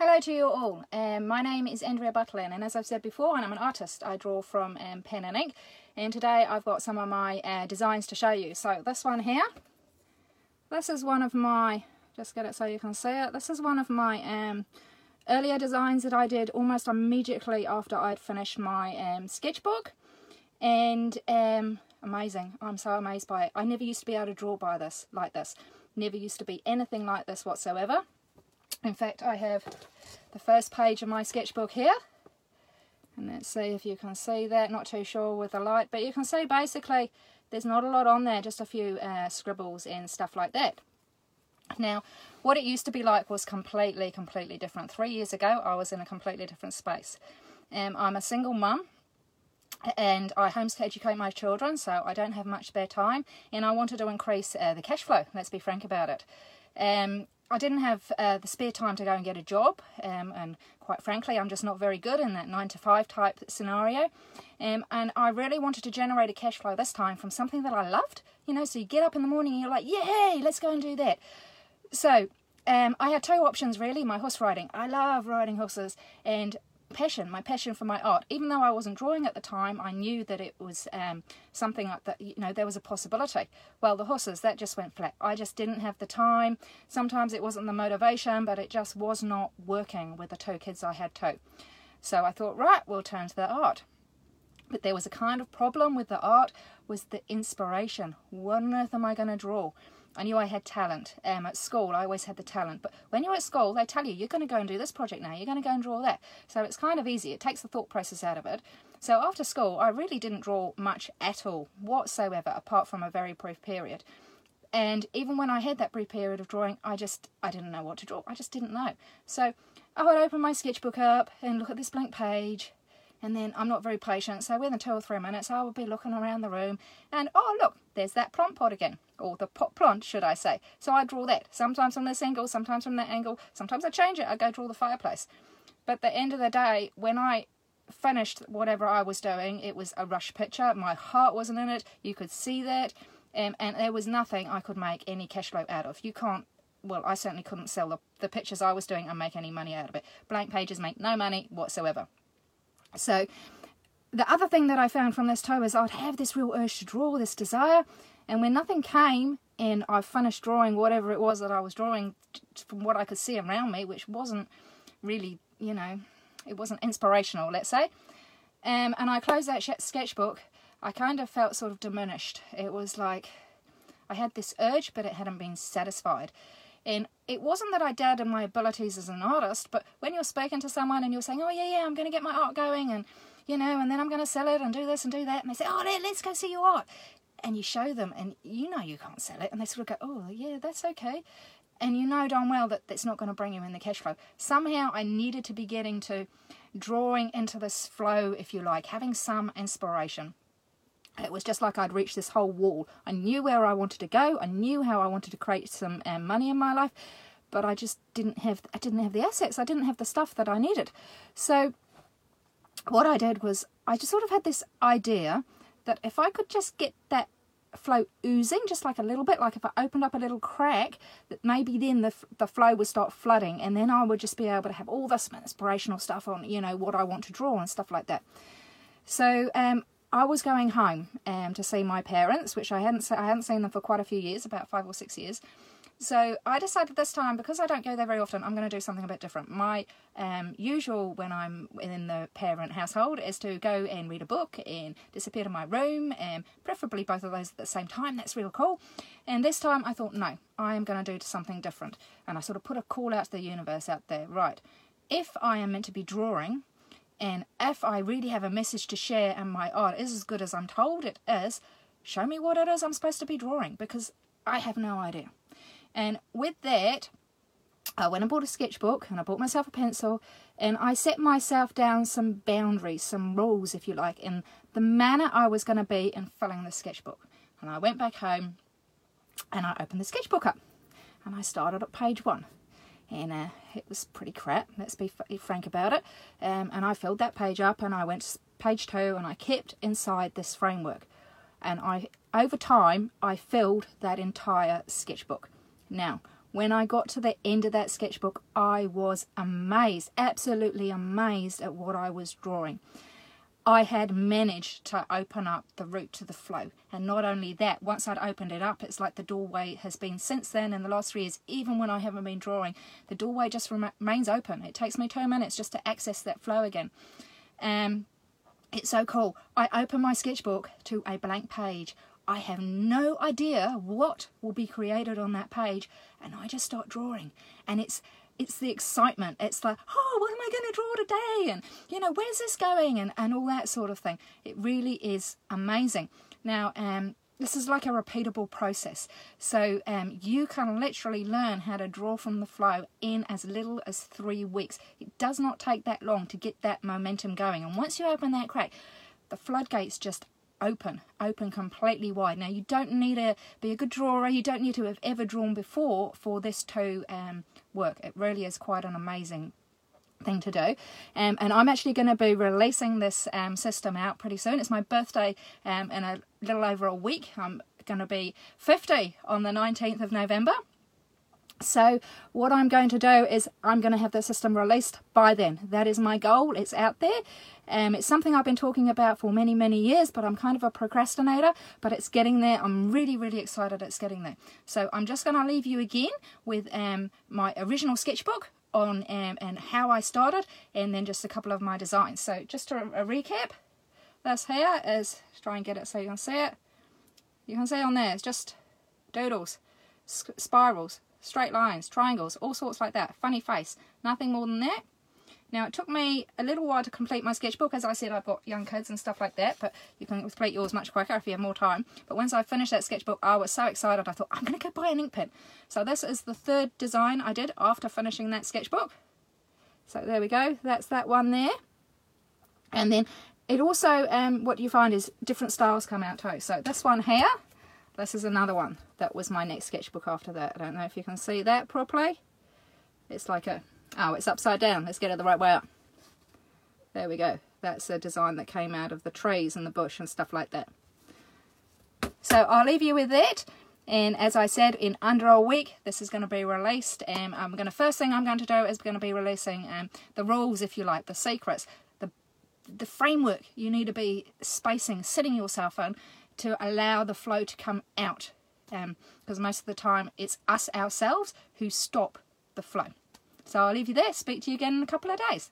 Hello to you all. Um, my name is Andrea Butlin, and as I've said before, I'm an artist. I draw from um, pen and ink, and today I've got some of my uh, designs to show you. So this one here, this is one of my, just get it so you can see it, this is one of my um, earlier designs that I did almost immediately after I'd finished my um, sketchbook, and um, amazing, I'm so amazed by it. I never used to be able to draw by this, like this, never used to be anything like this whatsoever. In fact, I have the first page of my sketchbook here. And let's see if you can see that. Not too sure with the light, but you can see basically there's not a lot on there, just a few uh, scribbles and stuff like that. Now, what it used to be like was completely, completely different. Three years ago, I was in a completely different space. Um, I'm a single mum and I homeschool educate my children, so I don't have much spare time, and I wanted to increase uh, the cash flow, let's be frank about it. Um, I didn't have uh, the spare time to go and get a job, um, and quite frankly, I'm just not very good in that nine to five type scenario. Um, and I really wanted to generate a cash flow this time from something that I loved. You know, so you get up in the morning and you're like, yay, let's go and do that. So um, I had two options really. My horse riding, I love riding horses, and passion, my passion for my art. Even though I wasn't drawing at the time, I knew that it was um, something that, you know, there was a possibility. Well, the horses, that just went flat. I just didn't have the time. Sometimes it wasn't the motivation, but it just was not working with the two kids I had too. So I thought, right, we'll turn to the art. But there was a kind of problem with the art was the inspiration. What on earth am I going to draw? I knew I had talent. Um, at school, I always had the talent. But when you're at school, they tell you, you're going to go and do this project now. You're going to go and draw that. So it's kind of easy. It takes the thought process out of it. So after school, I really didn't draw much at all whatsoever, apart from a very brief period. And even when I had that brief period of drawing, I just, I didn't know what to draw. I just didn't know. So I would open my sketchbook up and look at this blank page and then I'm not very patient so within two or three minutes I will be looking around the room and oh look there's that plant pot again or the pot plant should I say. So I draw that sometimes from this angle sometimes from that angle sometimes I change it I go draw the fireplace. But the end of the day when I finished whatever I was doing it was a rush picture. My heart wasn't in it. You could see that. Um, and there was nothing I could make any cash flow out of. You can't well, I certainly couldn't sell the, the pictures I was doing and make any money out of it. Blank pages make no money whatsoever. So the other thing that I found from this toe is I'd have this real urge to draw, this desire, and when nothing came and I finished drawing whatever it was that I was drawing from what I could see around me, which wasn't really, you know, it wasn't inspirational, let's say, um, and I closed that sketchbook, I kind of felt sort of diminished. It was like I had this urge, but it hadn't been satisfied. And it wasn't that I doubted my abilities as an artist, but when you're speaking to someone and you're saying, oh, yeah, yeah, I'm going to get my art going and, you know, and then I'm going to sell it and do this and do that. And they say, oh, let's go see your art. And you show them and you know you can't sell it. And they sort of go, oh, yeah, that's okay. And you know darn well that that's not going to bring you in the cash flow. Somehow I needed to be getting to drawing into this flow, if you like, having some inspiration. It was just like I'd reached this whole wall. I knew where I wanted to go. I knew how I wanted to create some um, money in my life, but I just didn't have I didn't have the assets. I didn't have the stuff that I needed. So what I did was I just sort of had this idea that if I could just get that flow oozing just like a little bit like if I opened up a little crack that maybe then the, the flow would start flooding and then I would just be able to have all this inspirational stuff on you know what I want to draw and stuff like that so um, I was going home um, to see my parents, which I hadn't I hadn't seen them for quite a few years, about five or six years. So I decided this time, because I don't go there very often, I'm going to do something a bit different. My um, usual when I'm in the parent household is to go and read a book and disappear to my room, and preferably both of those at the same time. That's real cool. And this time I thought, no, I am going to do something different. And I sort of put a call out to the universe out there. Right, if I am meant to be drawing and if I really have a message to share and my art is as good as I'm told it is, show me what it is I'm supposed to be drawing because I have no idea. And with that, uh, I went and bought a sketchbook and I bought myself a pencil and I set myself down some boundaries, some rules, if you like, in the manner I was going to be in filling the sketchbook. And I went back home and I opened the sketchbook up and I started at page one and uh, it was pretty crap, let's be frank about it. Um, and I filled that page up and I went to page two and I kept inside this framework. And I, over time, I filled that entire sketchbook. Now, when I got to the end of that sketchbook, I was amazed, absolutely amazed at what I was drawing. I had managed to open up the route to the flow. And not only that, once I'd opened it up, it's like the doorway has been since then in the last three years, even when I haven't been drawing, the doorway just remains open. It takes me two minutes just to access that flow again. Um, it's so cool. I open my sketchbook to a blank page. I have no idea what will be created on that page and I just start drawing and it's it's the excitement it's like oh what am I going to draw today and you know where's this going and, and all that sort of thing it really is amazing now um this is like a repeatable process. So um, you can literally learn how to draw from the flow in as little as three weeks. It does not take that long to get that momentum going. And once you open that crack, the floodgates just open, open completely wide. Now you don't need to be a good drawer, you don't need to have ever drawn before for this to um, work. It really is quite an amazing thing to do um, and I'm actually going to be releasing this um, system out pretty soon it's my birthday um, in a little over a week I'm going to be 50 on the 19th of November so what I'm going to do is I'm going to have the system released by then. That is my goal. It's out there. Um, it's something I've been talking about for many, many years, but I'm kind of a procrastinator, but it's getting there. I'm really, really excited it's getting there. So I'm just going to leave you again with um, my original sketchbook on um, and how I started, and then just a couple of my designs. So just a, a recap, this here is, try and get it so you can see it. You can see on there, it's just doodles, spirals, straight lines, triangles, all sorts like that. Funny face, nothing more than that. Now it took me a little while to complete my sketchbook. As I said, I've got young kids and stuff like that, but you can complete yours much quicker if you have more time. But once I finished that sketchbook, I was so excited, I thought, I'm going to go buy an ink pen. So this is the third design I did after finishing that sketchbook. So there we go, that's that one there. And then it also, um, what you find is different styles come out too. So this one here, this is another one. That was my next sketchbook after that. I don't know if you can see that properly. It's like a, oh, it's upside down. Let's get it the right way up. There we go. That's a design that came out of the trees and the bush and stuff like that. So I'll leave you with that. And as I said, in under a week, this is going to be released. And I'm going to, first thing I'm going to do is going to be releasing um, the rules, if you like, the secrets, the, the framework you need to be spacing, sitting yourself in to allow the flow to come out because um, most of the time it's us ourselves who stop the flow. So I'll leave you there. Speak to you again in a couple of days.